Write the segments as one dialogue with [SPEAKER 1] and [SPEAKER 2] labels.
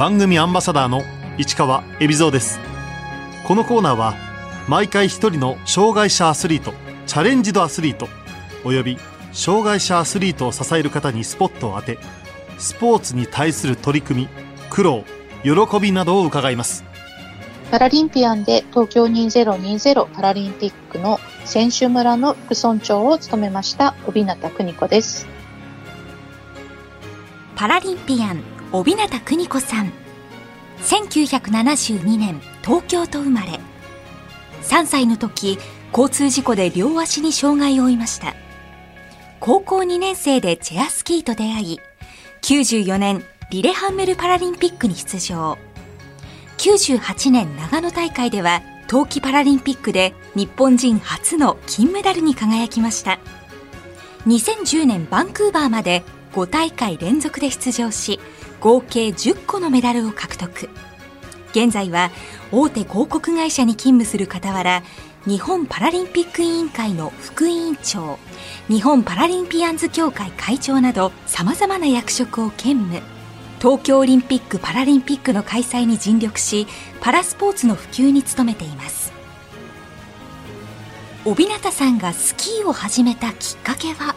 [SPEAKER 1] 番組アンバサダーの市川恵比蔵です。このコーナーは毎回一人の障害者アスリートチャレンジドアスリートおよび障害者アスリートを支える方にスポットを当てスポーツに対する取り組み苦労喜びなどを伺います。
[SPEAKER 2] パラリンピアンで東京2020パラリンピックの選手村の副村長を務めました帯名邦子です。
[SPEAKER 3] パラリンピアン帯名邦子さん。1972年東京と生まれ。3歳の時交通事故で両足に障害を負いました。高校2年生でチェアスキーと出会い94年リレハンメルパラリンピックに出場。98年長野大会では冬季パラリンピックで日本人初の金メダルに輝きました。2010年バンクーバーまで5大会連続で出場し合計10個のメダルを獲得。現在は大手広告会社に勤務する傍ら日本パラリンピック委員会の副委員長日本パラリンピアンズ協会会長などさまざまな役職を兼務。東京オリンピック・パラリンピックの開催に尽力しパラスポーツの普及に努めています。帯名さんがスキーを始めたきっかけは？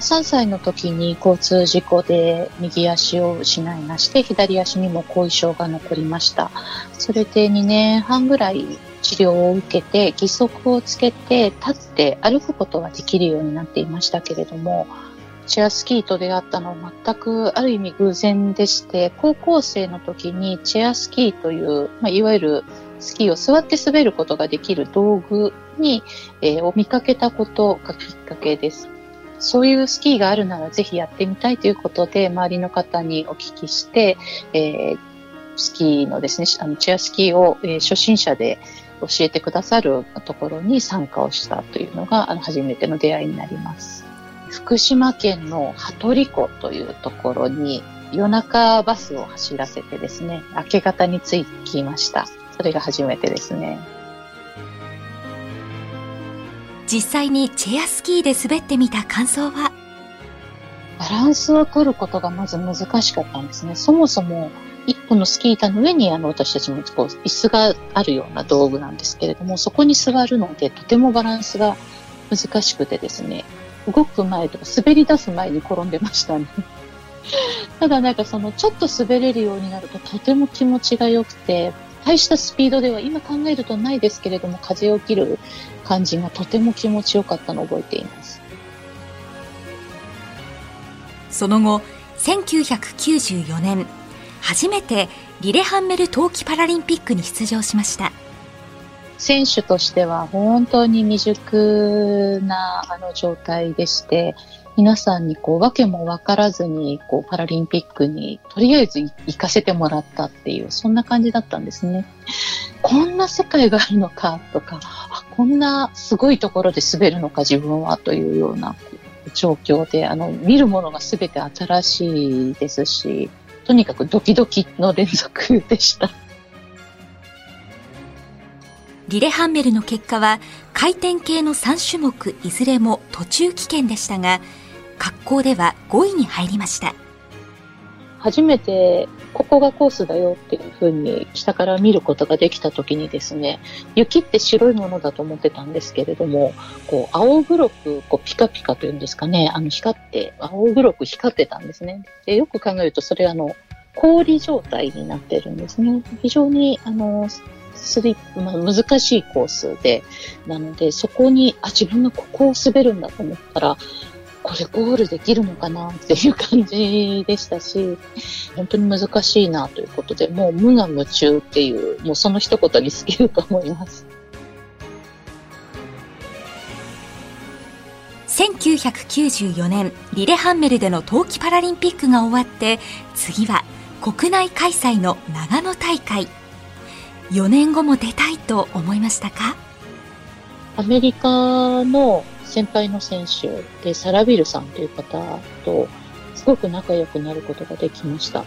[SPEAKER 2] 3歳の時に交通事故で右足を失いまして、左足にも後遺症が残りました。それで2年半ぐらい治療を受けて、義足をつけて立って歩くことができるようになっていましたけれども、チェアスキーと出会ったのは全くある意味偶然でして、高校生の時にチェアスキーという、まあ、いわゆるスキーを座って滑ることができる道具に、えー、を見かけたことがきっかけです。そういうスキーがあるならぜひやってみたいということで、周りの方にお聞きして、えー、スキーのですね、あのチェアスキーを、えー、初心者で教えてくださるところに参加をしたというのが、あの、初めての出会いになります。福島県の羽鳥湖というところに夜中バスを走らせてですね、明け方に着きました。それが初めてですね。
[SPEAKER 3] 実際にチェアスキーで滑ってみた感想は？
[SPEAKER 2] バランスを取ることがまず難しかったんですね。そもそも一本のスキー板の上にあの私たちもこう椅子があるような道具なんですけれども、そこに座るのでとてもバランスが難しくてですね、動く前とか滑り出す前に転んでましたね。ただなんかそのちょっと滑れるようになるととても気持ちが良くて、大したスピードでは今考えるとないですけれども、風を切る感じがとても気持ちよかったのを覚えています。
[SPEAKER 3] その後、1994年、初めてリレハンメル冬季パラリンピックに出場しました。
[SPEAKER 2] 選手としては本当に未熟なあの状態でして、皆さんにこう、わけもわからずに、こう、パラリンピックに、とりあえず行かせてもらったっていう、そんな感じだったんですね。こんな世界があるのか、とか、あ、こんなすごいところで滑るのか、自分は、というような状況で、あの、見るものが全て新しいですし、とにかくドキドキの連続でした。
[SPEAKER 3] リレハンメルの結果は回転系の3種目いずれも途中棄権でしたが滑降では5位に入りました。
[SPEAKER 2] 初めてここがコースだよっていうふうに下から見ることができた時にですね雪って白いものだと思ってたんですけれどもこう青黒くこうピカピカというんですかねあの光って青黒く光ってたんですね。でよく考えるとそれあの氷状態になってるんですね。非常にあのスリップ、まあ、難しいコースで、なので、そこに、あ、自分がここを滑るんだと思ったら、これゴールできるのかなっていう感じでしたし、本当に難しいなということで、もう無我夢中っていう、もうその一言に尽きると思います。
[SPEAKER 3] 1994年リレハンメルでの冬季パラリンピックが終わって次は国内開催の長野大会4年後も出たいと思いましたか？
[SPEAKER 2] アメリカの先輩の選手で、サラビルさんという方と、すごく仲良くなることができました。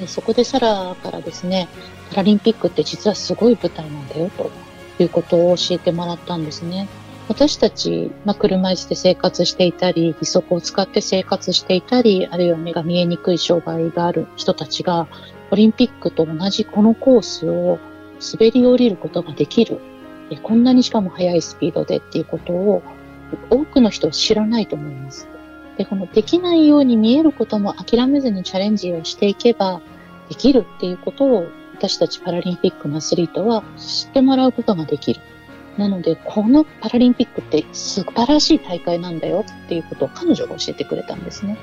[SPEAKER 2] でそこでサラからですね、パラリンピックって実はすごい舞台なんだよということを教えてもらったんですね。私たち、まあ、車椅子で生活していたり、義足を使って生活していたり、あるいは目が見えにくい障害がある人たちが、オリンピックと同じこのコースを滑り降りることができる。こんなにしかも速いスピードでっていうことを多くの人は知らないと思います。で、このできないように見えることも諦めずにチャレンジをしていけばできるっていうことを私たちパラリンピックのアスリートは知ってもらうことができる。なので、このパラリンピックって素晴らしい大会なんだよっていうことを彼女が教えてくれたんですね。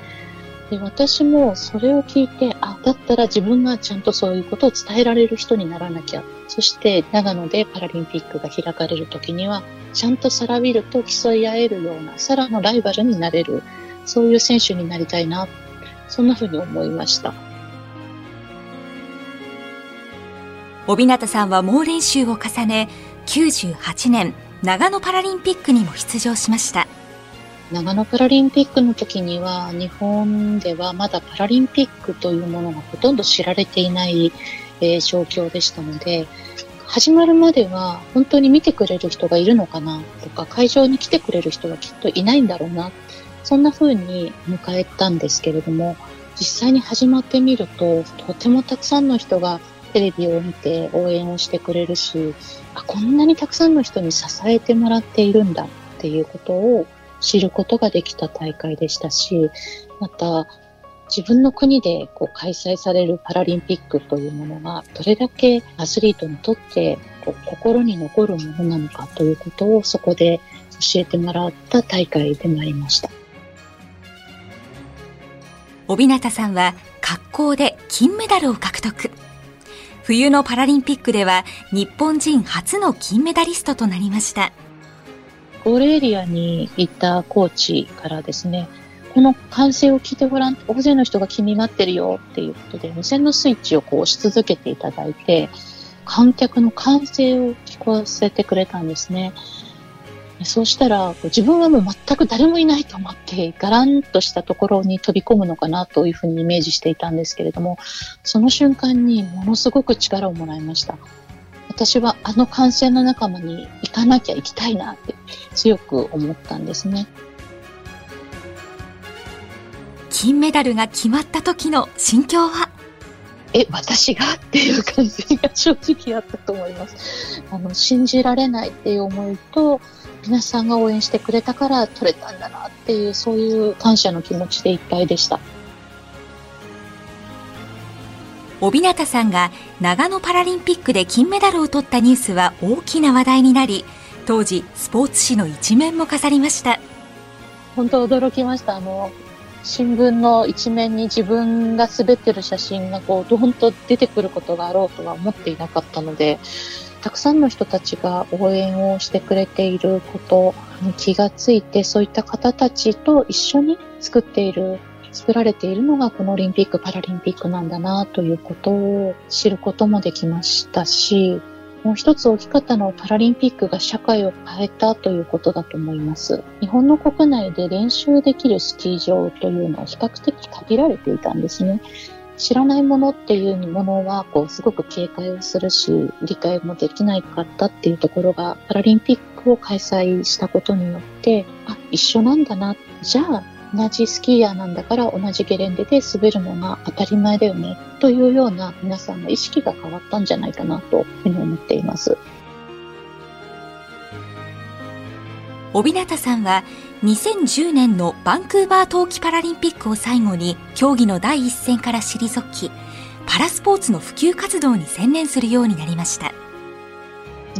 [SPEAKER 2] で、私もそれを聞いて、あ、だったら自分がちゃんとそういうことを伝えられる人にならなきゃ。そして長野でパラリンピックが開かれる時には、ちゃんとサラビルと競い合えるような、サラのライバルになれる、そういう選手になりたいな。そんなふうに思いました。
[SPEAKER 3] 帯名さんは猛練習を重ね、98年長野パラリンピックにも出場しました。
[SPEAKER 2] 長野パラリンピックの時には日本ではまだパラリンピックというものがほとんど知られていない、えー、状況でしたので始まるまでは本当に見てくれる人がいるのかなとか会場に来てくれる人はきっといないんだろうなそんな風に迎えたんですけれども実際に始まってみるととてもたくさんの人がテレビを見て応援をしてくれるしあこんなにたくさんの人に支えてもらっているんだっていうことを知ることができた大会でしたし、また自分の国でこう開催されるパラリンピックというものがどれだけアスリートにとってこう心に残るものなのかということをそこで教えてもらった大会でもありました。
[SPEAKER 3] 帯名さんは滑降で金メダルを獲得。冬のパラリンピックでは日本人初の金メダリストとなりました。
[SPEAKER 2] ゴールエリアにいたコーチからですね、この歓声を聞いてごらん、大勢の人が君待ってるよっていうことで、無線のスイッチをこう押し続けていただいて、観客の歓声を聞こせてくれたんですね。そうしたら、自分はもう全く誰もいないと思って、ガランとしたところに飛び込むのかなというふうにイメージしていたんですけれども、その瞬間にものすごく力をもらいました。私はあの感染の仲間に行かなきゃ行きたいなって強く思ったんですね。
[SPEAKER 3] 金メダルが決まった時の心境は？
[SPEAKER 2] え、私がっていう感じが正直あったと思います。あの、信じられないっていう思いと、皆さんが応援してくれたから取れたんだなっていう、そういう感謝の気持ちでいっぱいでした。
[SPEAKER 3] 帯名さんが長野パラリンピックで金メダルを取ったニュースは大きな話題になり当時スポーツ紙の一面も飾りました。
[SPEAKER 2] 本当驚きました。あの新聞の一面に自分が滑ってる写真がこうドンと出てくることがあろうとは思っていなかったのでたくさんの人たちが応援をしてくれていることに気がついてそういった方たちと一緒に作っている作られているのがこのオリンピック・パラリンピックなんだなということを知ることもできましたし、もう一つ大きかったのはパラリンピックが社会を変えたということだと思います。日本の国内で練習できるスキー場というのは比較的限られていたんですね。知らないものっていうものは、こう、すごく警戒をするし、理解もできないかったっていうところが、パラリンピックを開催したことによって、あ、一緒なんだな。じゃあ、同じスキーヤーなんだから同じゲレンデで滑るのが当たり前だよねというような皆さんの意識が変わったんじゃないかなというふうに思っています。
[SPEAKER 3] 帯名さんは2010年のバンクーバー冬季パラリンピックを最後に競技の第一線から退きパラスポーツの普及活動に専念するようになりました。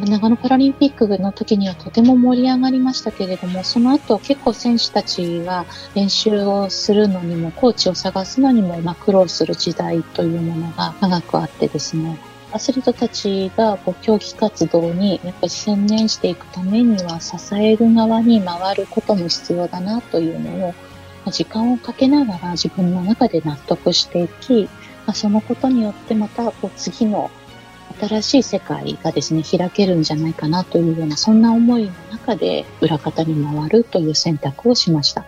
[SPEAKER 2] 長野パラリンピックの時にはとても盛り上がりましたけれども、その後結構選手たちは練習をするのにも、コーチを探すのにも、ま苦労する時代というものが長くあってですね、アスリートたちがこう競技活動にやっぱり専念していくためには支える側に回ることも必要だなというのを時間をかけながら自分の中で納得していき、そのことによってまたこう次の新しい世界がですね、開けるんじゃないかなというような、そんな思いの中で裏方に回るという選択をしました。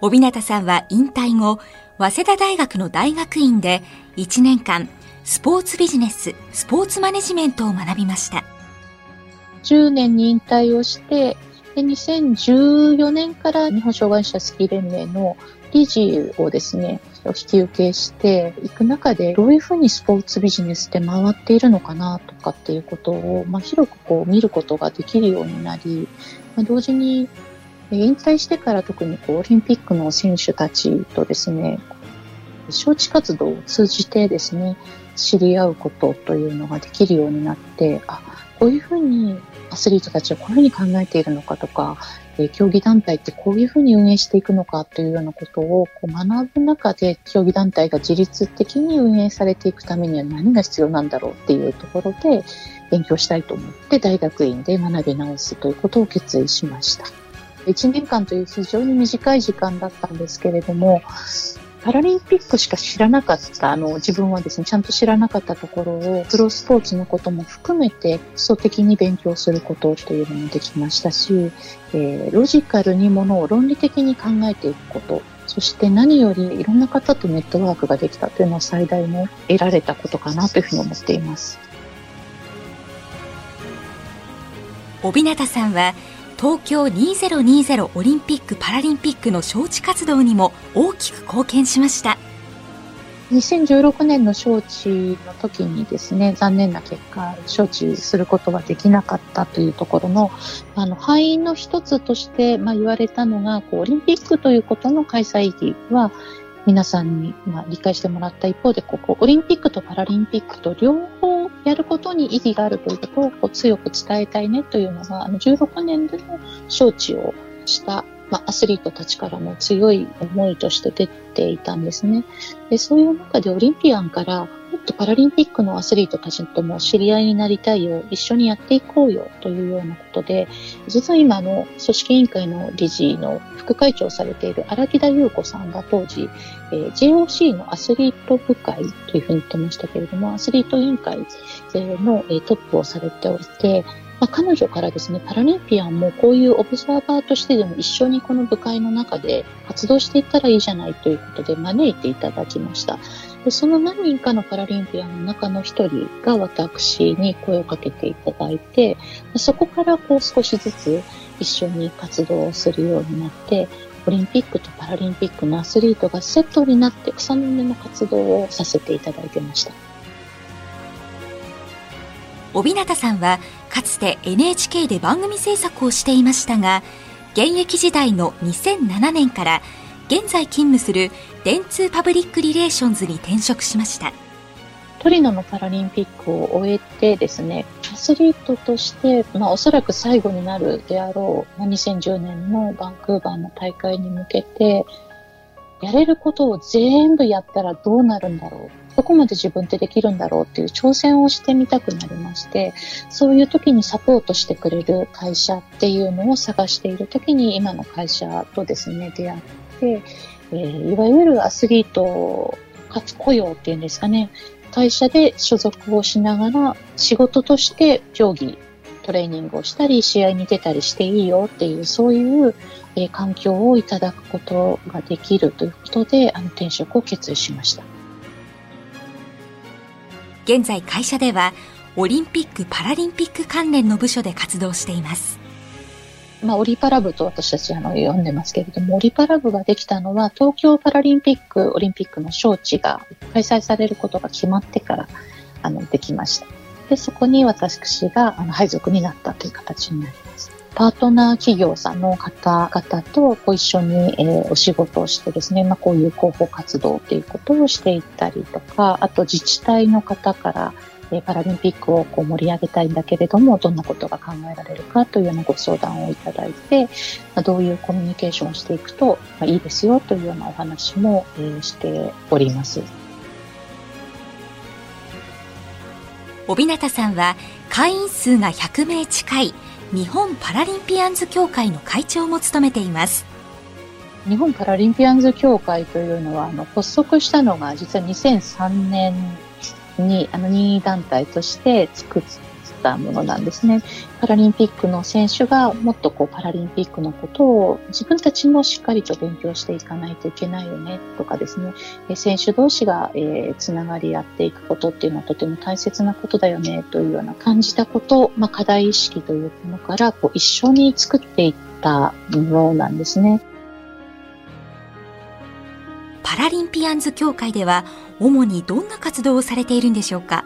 [SPEAKER 3] 帯名さんは引退後、早稲田大学の大学院で1年間、スポーツビジネス、スポーツマネジメントを学びました。
[SPEAKER 2] 10年に引退をして、で2014年から日本障害者スキー連盟の理事をですね、引き受けしていく中で、どういうふうにスポーツビジネスって回っているのかなとかっていうことを、まあ、広くこう見ることができるようになり、まあ、同時に引退してから特にこうオリンピックの選手たちとですね、招致活動を通じてですね、知り合うことというのができるようになって、あ、こういうふうにアスリートたちはこういうふうに考えているのかとか、え競技団体ってこういうふうに運営していくのかというようなことをこう学ぶ中で競技団体が自律的に運営されていくためには何が必要なんだろうっていうところで勉強したいと思って大学院で学び直すということを決意しました。1年間という非常に短い時間だったんですけれども、パラリンピックしか知らなかった、あの、自分はですね、ちゃんと知らなかったところを、プロスポーツのことも含めて、基礎的に勉強することというのもできましたし、えー、ロジカルにものを論理的に考えていくこと、そして何よりいろんな方とネットワークができたというのは最大の得られたことかなというふうに思っています。
[SPEAKER 3] 帯名さんは東京2020オリンピック・パラリンピックの招致活動にも大きく貢献しました。
[SPEAKER 2] 2016年の招致の時にですね残念な結果招致することができなかったというところのあの敗因の一つとして、まあ、言われたのがこうオリンピックということの開催意義は皆さんに、まあ、理解してもらった一方でここオリンピックとパラリンピックと両方やることに意義があるということをこう強く伝えたいねというのが、あの16年での招致をした、まあ、アスリートたちからも強い思いとして出ていたんですね。でそういう中でオリンピアンからっとパラリンピックのアスリートたちとも知り合いになりたいよ、一緒にやっていこうよというようなことで、実は今の組織委員会の理事の副会長をされている荒木田優子さんが当時、えー、JOC のアスリート部会というふうに言ってましたけれども、アスリート委員会の、えー、トップをされておいて、まあ、彼女からですね、パラリンピアンもこういうオブザーバーとしてでも一緒にこの部会の中で活動していったらいいじゃないということで招いていただきました。でその何人かのパラリンピアンの中の一人が私に声をかけていただいて、そこからこう少しずつ一緒に活動をするようになって、オリンピックとパラリンピックのアスリートがセットになって草の根の活動をさせていただいてました。
[SPEAKER 3] 大日方さんはかつて NHK で番組制作をしていましたが現役時代の2007年から現在勤務する電通パブリックリレーションズに転職しました。
[SPEAKER 2] トリノのパラリンピックを終えてですねアスリートとして、まあ、おそらく最後になるであろう、2010年のバンクーバーの大会に向けてやれることを全部やったらどうなるんだろうどこまで自分ってできるんだろうっていう挑戦をしてみたくなりまして、そういう時にサポートしてくれる会社っていうのを探している時に今の会社とですね、出会って、えー、いわゆるアスリートかつ雇用っていうんですかね、会社で所属をしながら仕事として競技、トレーニングをしたり、試合に出たりしていいよっていう、そういう、えー、環境をいただくことができるということで、あの転職を決意しました。
[SPEAKER 3] 現在会社ではオリンピック・パラリンピック関連の部署で活動しています。
[SPEAKER 2] まあ、オリパラ部と私たちあの呼んでますけれども、オリパラ部ができたのは、東京パラリンピック、オリンピックの招致が開催されることが決まってから、あの、できました。で、そこに私が、あの、配属になったという形になります。パートナー企業さんの方々とご一緒に、えー、お仕事をしてですね、まあ、こういう広報活動ということをしていったりとか、あと自治体の方から、パラリンピックをこう盛り上げたいんだけれども、どんなことが考えられるかというようなご相談をいただいて、まあ、どういうコミュニケーションをしていくと、まあ、いいですよというようなお話も、えー、しております。
[SPEAKER 3] 帯名さんは会員数が100名近い日本パラリンピアンズ協会の会長も務めています
[SPEAKER 2] 日本パラリンピアンズ協会というのはあの発足したのが実は2003年にあの任意団体として作ったものなんですね。パラリンピックの選手がもっとこうパラリンピックのことを自分たちもしっかりと勉強していかないといけないよねとかですね、選手同士が、えー、つながり合っていくことっていうのはとても大切なことだよねというような感じたこと、まあ、課題意識というものからこう一緒に作っていったものなんですね。
[SPEAKER 3] ランズ協会では主にどんな活動をされているんでしょうか？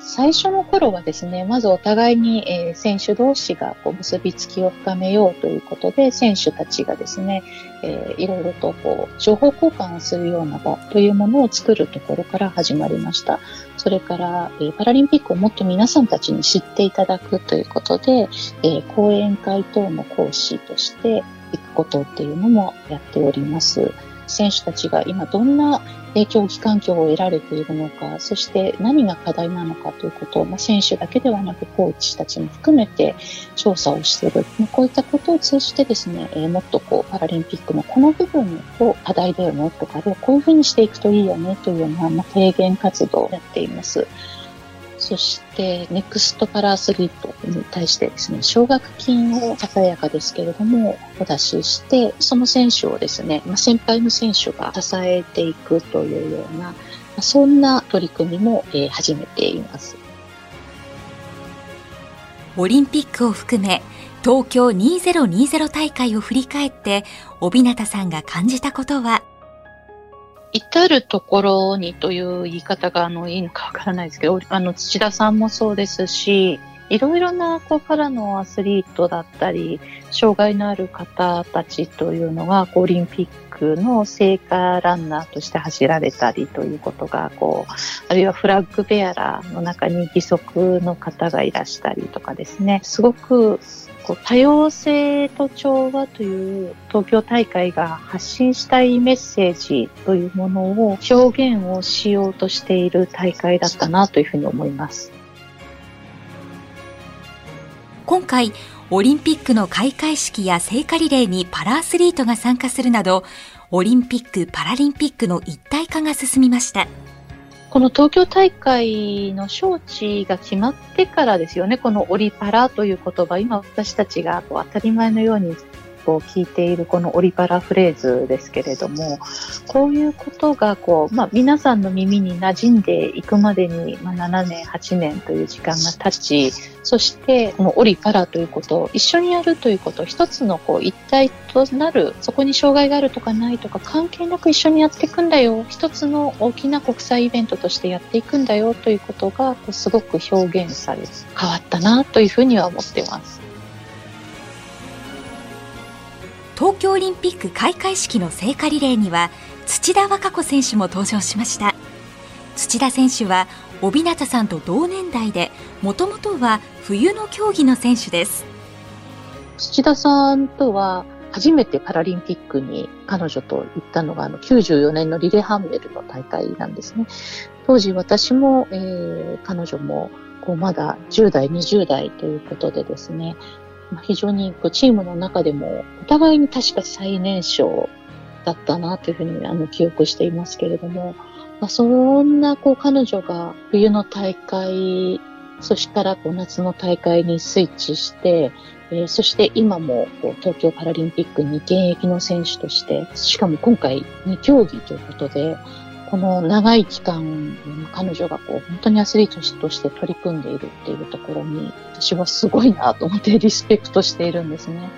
[SPEAKER 2] 最初の頃はですね、まずお互いに、え、選手同士がこう結びつきを深めようということで、選手たちがですね、えー、いろいろとこう情報交換をするような場というものを作るところから始まりました。それから、え、パラリンピックをもっと皆さんたちに知っていただくということで、え、講演会等の講師として行くことっていうのもやっております。選手たちが今どんな競技環境を得られているのか、そして何が課題なのかということを、まあ、選手だけではなくコーチたちも含めて調査をしている。まあ、こういったことを通じてですね、えー、もっとこうパラリンピックのこの部分を課題だよねとか、こういうふうにしていくといいよねというような、まあ、提言活動をやっています。そして、ネクストパラアスリートに対してですね、奨学金をささやかですけれども、お出しして、その選手をですね、まあ、先輩の選手が支えていくというような、まあ、そんな取り組みも、えー、始めています。
[SPEAKER 3] オリンピックを含め、東京2020大会を振り返って、帯名さんが感じたことは？
[SPEAKER 2] 至るところにという言い方があのいいのかわからないですけど、あの土田さんもそうですし、いろいろなこうからのアスリートだったり、障害のある方たちというのがオリンピックの聖火ランナーとして走られたりということがこう、あるいはフラッグベアラーの中に義足の方がいらしたりとかですね、すごくこう多様性と調和という東京大会が発信したいメッセージというものを表現をしようとしている大会だったなというふうに思います。
[SPEAKER 3] 今回、オリンピックの開会式や聖火リレーにパラアスリートが参加するなど、オリンピック・パラリンピックの一体化が進みました。
[SPEAKER 2] この東京大会の招致が決まってからですよね、このオリパラという言葉、今私たちがこう当たり前のようにこう聞いているこのオリパラフレーズですけれども、こういうことがこう、まあ、皆さんの耳に馴染んでいくまでに、まあ、7年、8年という時間が経ち、そしてこのオリパラということを一緒にやるということ、一つのこう一体となる、そこに障害があるとかないとか関係なく一緒にやっていくんだよ、一つの大きな国際イベントとしてやっていくんだよということがすごく表現され変わったなというふうには思ってます。
[SPEAKER 3] 東京オリンピック開会式の聖火リレーには土田和歌子選手も登場しました土田選手は帯名さんと同年代でもともとは冬の競技の選手です
[SPEAKER 2] 土田さんとは初めてパラリンピックに彼女と行ったのがあの94年のリレハンメルの大会なんですね。当時私も、えー、彼女もこうまだ10代、20代ということでですね、ま非常にこうチームの中でもお互いに確か最年少だったなというふうにあの記憶していますけれども、まあ、そんなこう彼女が冬の大会、そしてからこう夏の大会にスイッチして、えー、そして今もこう東京パラリンピックに現役の選手として、しかも今回2競技ということで、この長い期間、彼女がこう本当にアスリートとして取り組んでいるっていうところに、私はすごいなと思ってリスペクトしているんですね。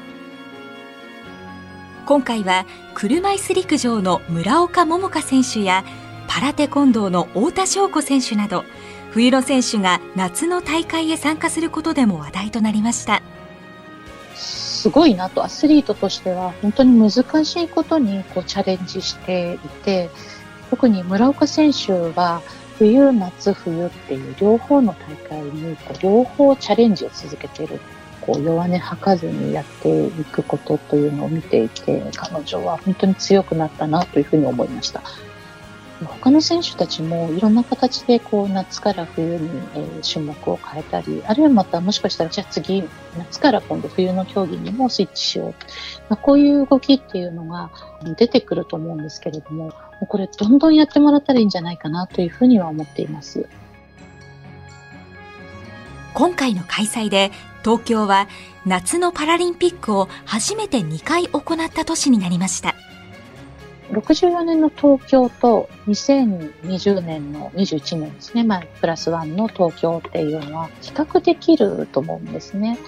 [SPEAKER 3] 今回は車椅子陸上の村岡桃佳選手やパラテコンドーの太田翔子選手など冬の選手が夏の大会へ参加することでも話題となりました
[SPEAKER 2] すごいなとアスリートとしては本当に難しいことにこうチャレンジしていて特に村岡選手は冬、夏、冬っていう両方の大会にこう両方チャレンジを続けている。こう弱音吐かずにやっていくことというのを見ていて、彼女は本当に強くなったなというふうに思いました。他の選手たちもいろんな形でこう夏から冬に、えー、種目を変えたり、あるいはまたもしかしたらじゃあ次、夏から今度冬の競技にもスイッチしよう。まあ、こういう動きっていうのが出てくると思うんですけれども、もうこれどんどんやってもらったらいいんじゃないかなというふうには思っています。
[SPEAKER 3] 今回の開催で東京は夏のパラリンピックを初めて2回行った年になりました。
[SPEAKER 2] 64年の東京と2020年の21年ですね、まあ、プラスワンの東京っていうのは比較できると思うんですね。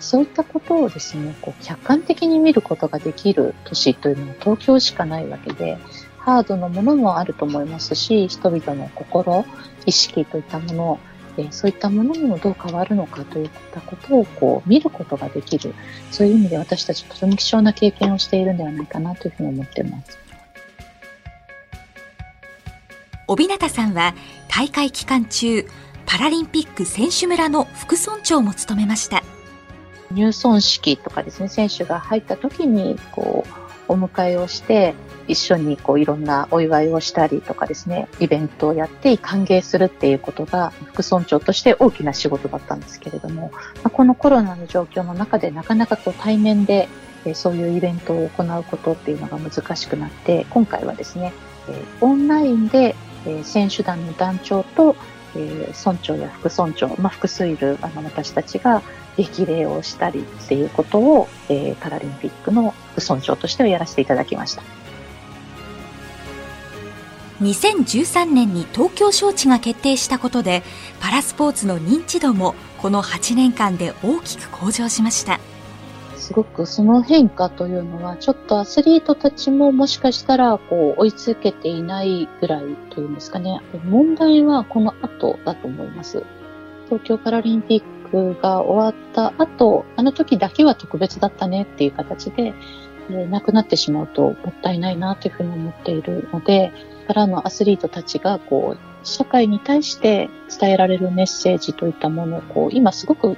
[SPEAKER 2] そういったことをですね、こう客観的に見ることができる都市というのは東京しかないわけで、ハードのものもあると思いますし、人々の心、意識といったもの、え、そういったものにもどう変わるのかといったことをこう見ることができる、そういう意味で私たちとても貴重な経験をしているんではないかなというふうに思っています。
[SPEAKER 3] 帯名さんは大会期間中、パラリンピック選手村の副村長も務めました。
[SPEAKER 2] 入村式とかですね、選手が入った時に、こう、お迎えをして、一緒にこういろんなお祝いをしたりとかですね、イベントをやって歓迎するっていうことが副村長として大きな仕事だったんですけれども、このコロナの状況の中でなかなかこう対面でそういうイベントを行うことっていうのが難しくなって、今回はですね、オンラインでえ選手団の団長とえ村長や副村長、まあ、複数いるあの私たちが激励をしたりっていうことを、えー、パラリンピックの副村長としてはやらせていただきました。
[SPEAKER 3] 2013年に東京招致が決定したことでパラスポーツの認知度もこの8年間で大きく向上しました
[SPEAKER 2] すごくその変化というのはちょっとアスリートたちももしかしたらこう追いつけていないぐらいというんですかね。問題はこの後だと思います。東京パラリンピックが終わった後あの時だけは特別だったねっていう形でえなくなってしまうともったいないなというふうに思っているので、からのアスリートたちが、こう、社会に対して伝えられるメッセージといったものを、こう、今すごく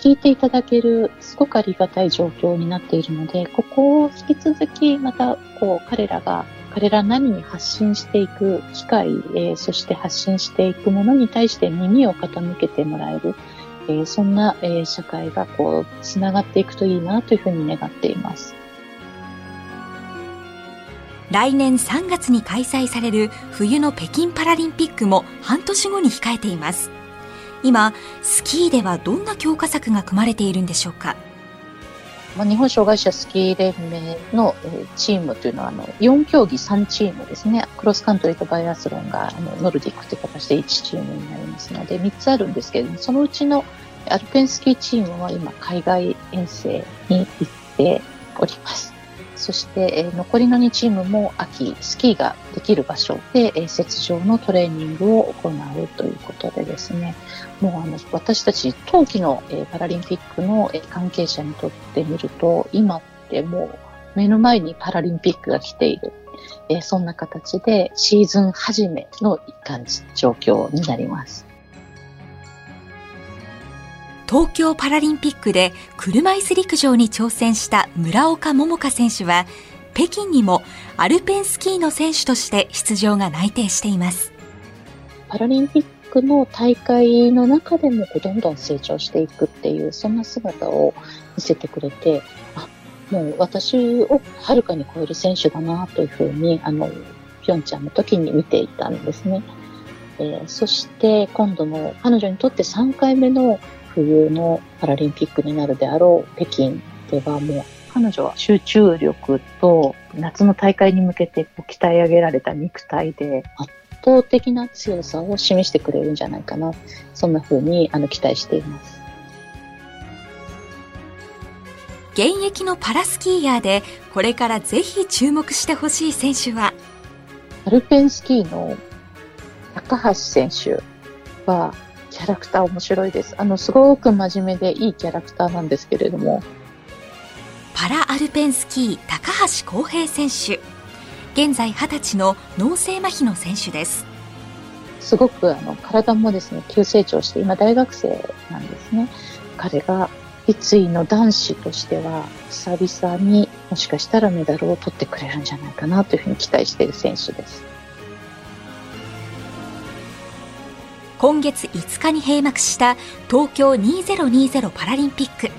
[SPEAKER 2] 聞いていただける、すごくありがたい状況になっているので、ここを引き続き、また、こう、彼らが、彼らなりに発信していく機会、えー、そして発信していくものに対して耳を傾けてもらえる、えー、そんな、えー、社会が、こう、つながっていくといいなというふうに願っています。
[SPEAKER 3] 来年3月に開催される冬の北京パラリンピックも半年後に控えています今スキーではどんな強化策が組まれているんでしょうか？
[SPEAKER 2] まあ、日本障害者スキー連盟のチームというのはあの4競技3チームですねクロスカントリーとバイアスロンがあのノルディックという形で1チームになりますので3つあるんですけれどもそのうちのアルペンスキーチームは今海外遠征に行っております。そして、え、残りの2チームも秋、スキーができる場所で、え、雪上のトレーニングを行うということでですね、もうあの私たち冬季の、え、パラリンピックの、え、関係者にとってみると、今ってもう目の前にパラリンピックが来ている。え、そんな形でシーズン始めの感じ、状況になります。
[SPEAKER 3] 東京パラリンピックで車椅子陸上に挑戦した村岡桃佳選手は北京にもアルペンスキーの選手として出場が内定しています
[SPEAKER 2] パラリンピックの大会の中でもどんどん成長していくっていうそんな姿を見せてくれてあもう私をはるかに超える選手だなというふうにあのピョンチャンの時に見ていたんですね。えー、そして今度の彼女にとって3回目の冬のパラリンピックになるであろう北京ではもう彼女は集中力と夏の大会に向けて鍛え上げられた肉体で圧倒的な強さを示してくれるんじゃないかな。そんな風にあの期待しています。
[SPEAKER 3] 現役のパラスキーヤーでこれからぜひ注目してほしい選手は？
[SPEAKER 2] アルペンスキーの高橋選手はキャラクター面白いです。あの、すごく真面目でいいキャラクターなんですけれども。
[SPEAKER 3] パラアルペンスキー高橋康平選手。現在20歳の脳性麻痺の選手です。
[SPEAKER 2] すごくあの体もですね、急成長して、今大学生なんですね。彼が立位の男子としては、久々にもしかしたらメダルを取ってくれるんじゃないかなというふうに期待している選手です。
[SPEAKER 3] 今月5日に閉幕した東京2020パラリンピック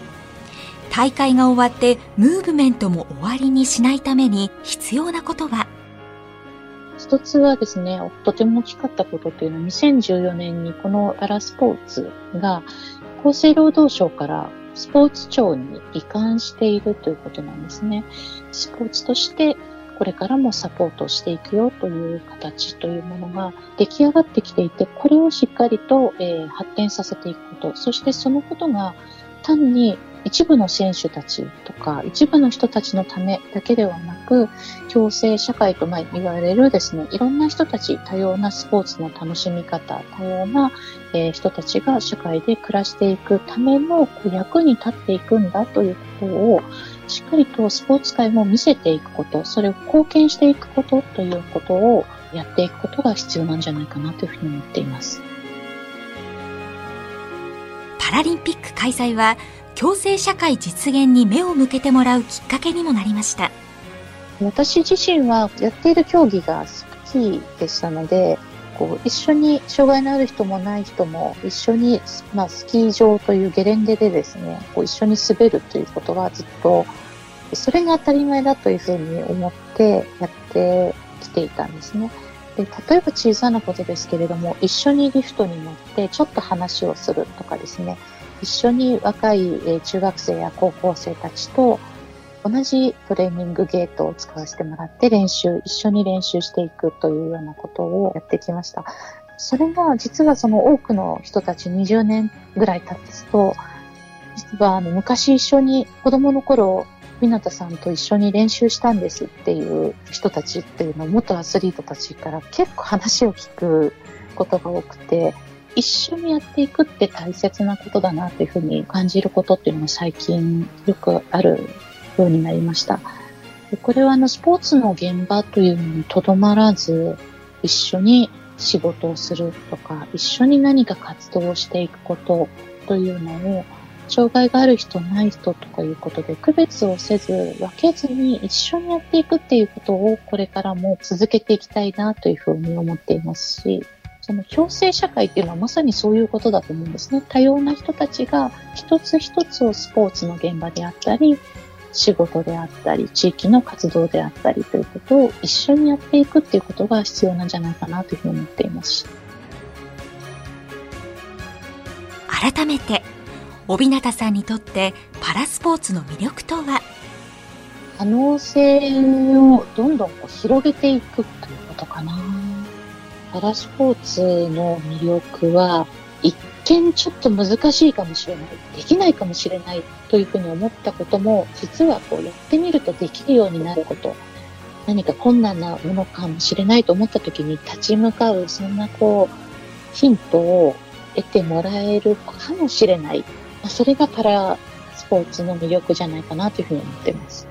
[SPEAKER 3] 大会が終わってムーブメントも終わりにしないために必要なことは？
[SPEAKER 2] 一つはですね、とても大きかったことというのは、2014年にこのパラスポーツが厚生労働省からスポーツ庁に移管しているということなんですね。スポーツとしてこれからもサポートしていくよという形というものが出来上がってきていて、これをしっかりと、えー、発展させていくこと、そしてそのことが単に一部の選手たちとか一部の人たちのためだけではなく共生社会とまあ言われるですね、いろんな人たち、多様なスポーツの楽しみ方、多様な、えー、人たちが社会で暮らしていくための役に立っていくんだということを、しっかりとスポーツ界も見せていくこと、それを貢献していくことということをやっていくことが必要なんじゃないかなというふうに思っています。
[SPEAKER 3] パラリンピック開催は共生社会実現に目を向けてもらうきっかけにもなりました
[SPEAKER 2] 私自身はやっている競技がスキーでしたのでこう一緒に障害のある人もない人も一緒に、まあ、スキー場というゲレンデでですねこう一緒に滑るということがずっとそれが当たり前だというふうに思ってやってきていたんですね。で例えば小さなことですけれども、一緒にリフトに乗ってちょっと話をするとかですね、一緒に若い、え中学生や高校生たちと同じトレーニングゲートを使わせてもらって練習、一緒に練習していくというようなことをやってきました。それが実はその多くの人たち20年ぐらい経つと、実はあの昔一緒に子供の頃湊さんと一緒に練習したんですっていう人たちっていうのを元アスリートたちから結構話を聞くことが多くて、一緒にやっていくって大切なことだなというふうに感じることっていうのも最近よくあるようになりました。これはあのスポーツの現場というのにとどまらず、一緒に仕事をするとか、一緒に何か活動をしていくことというのを障害がある人、ない人とかいうことで区別をせず、分けずに一緒にやっていくっていうことをこれからも続けていきたいなというふうに思っていますし、その共生社会っていうのはまさにそういうことだと思うんですね。多様な人たちが一つ一つをスポーツの現場であったり、仕事であったり、地域の活動であったりということを一緒にやっていくっていうことが必要なんじゃないかなというふうに思っています。
[SPEAKER 3] 改めて帯名さんにとってパラスポーツの魅力とは？
[SPEAKER 2] 可能性をどんどん広げていくということかな。パラスポーツの魅力は一見ちょっと難しいかもしれない、できないかもしれないというふうに思ったことも、実はこうやってみるとできるようになること、何か困難なものかもしれないと思った時に立ち向かう、そんなこう、ヒントを得てもらえるかもしれないそれがパラスポーツの魅力じゃないかなというふうに思っています。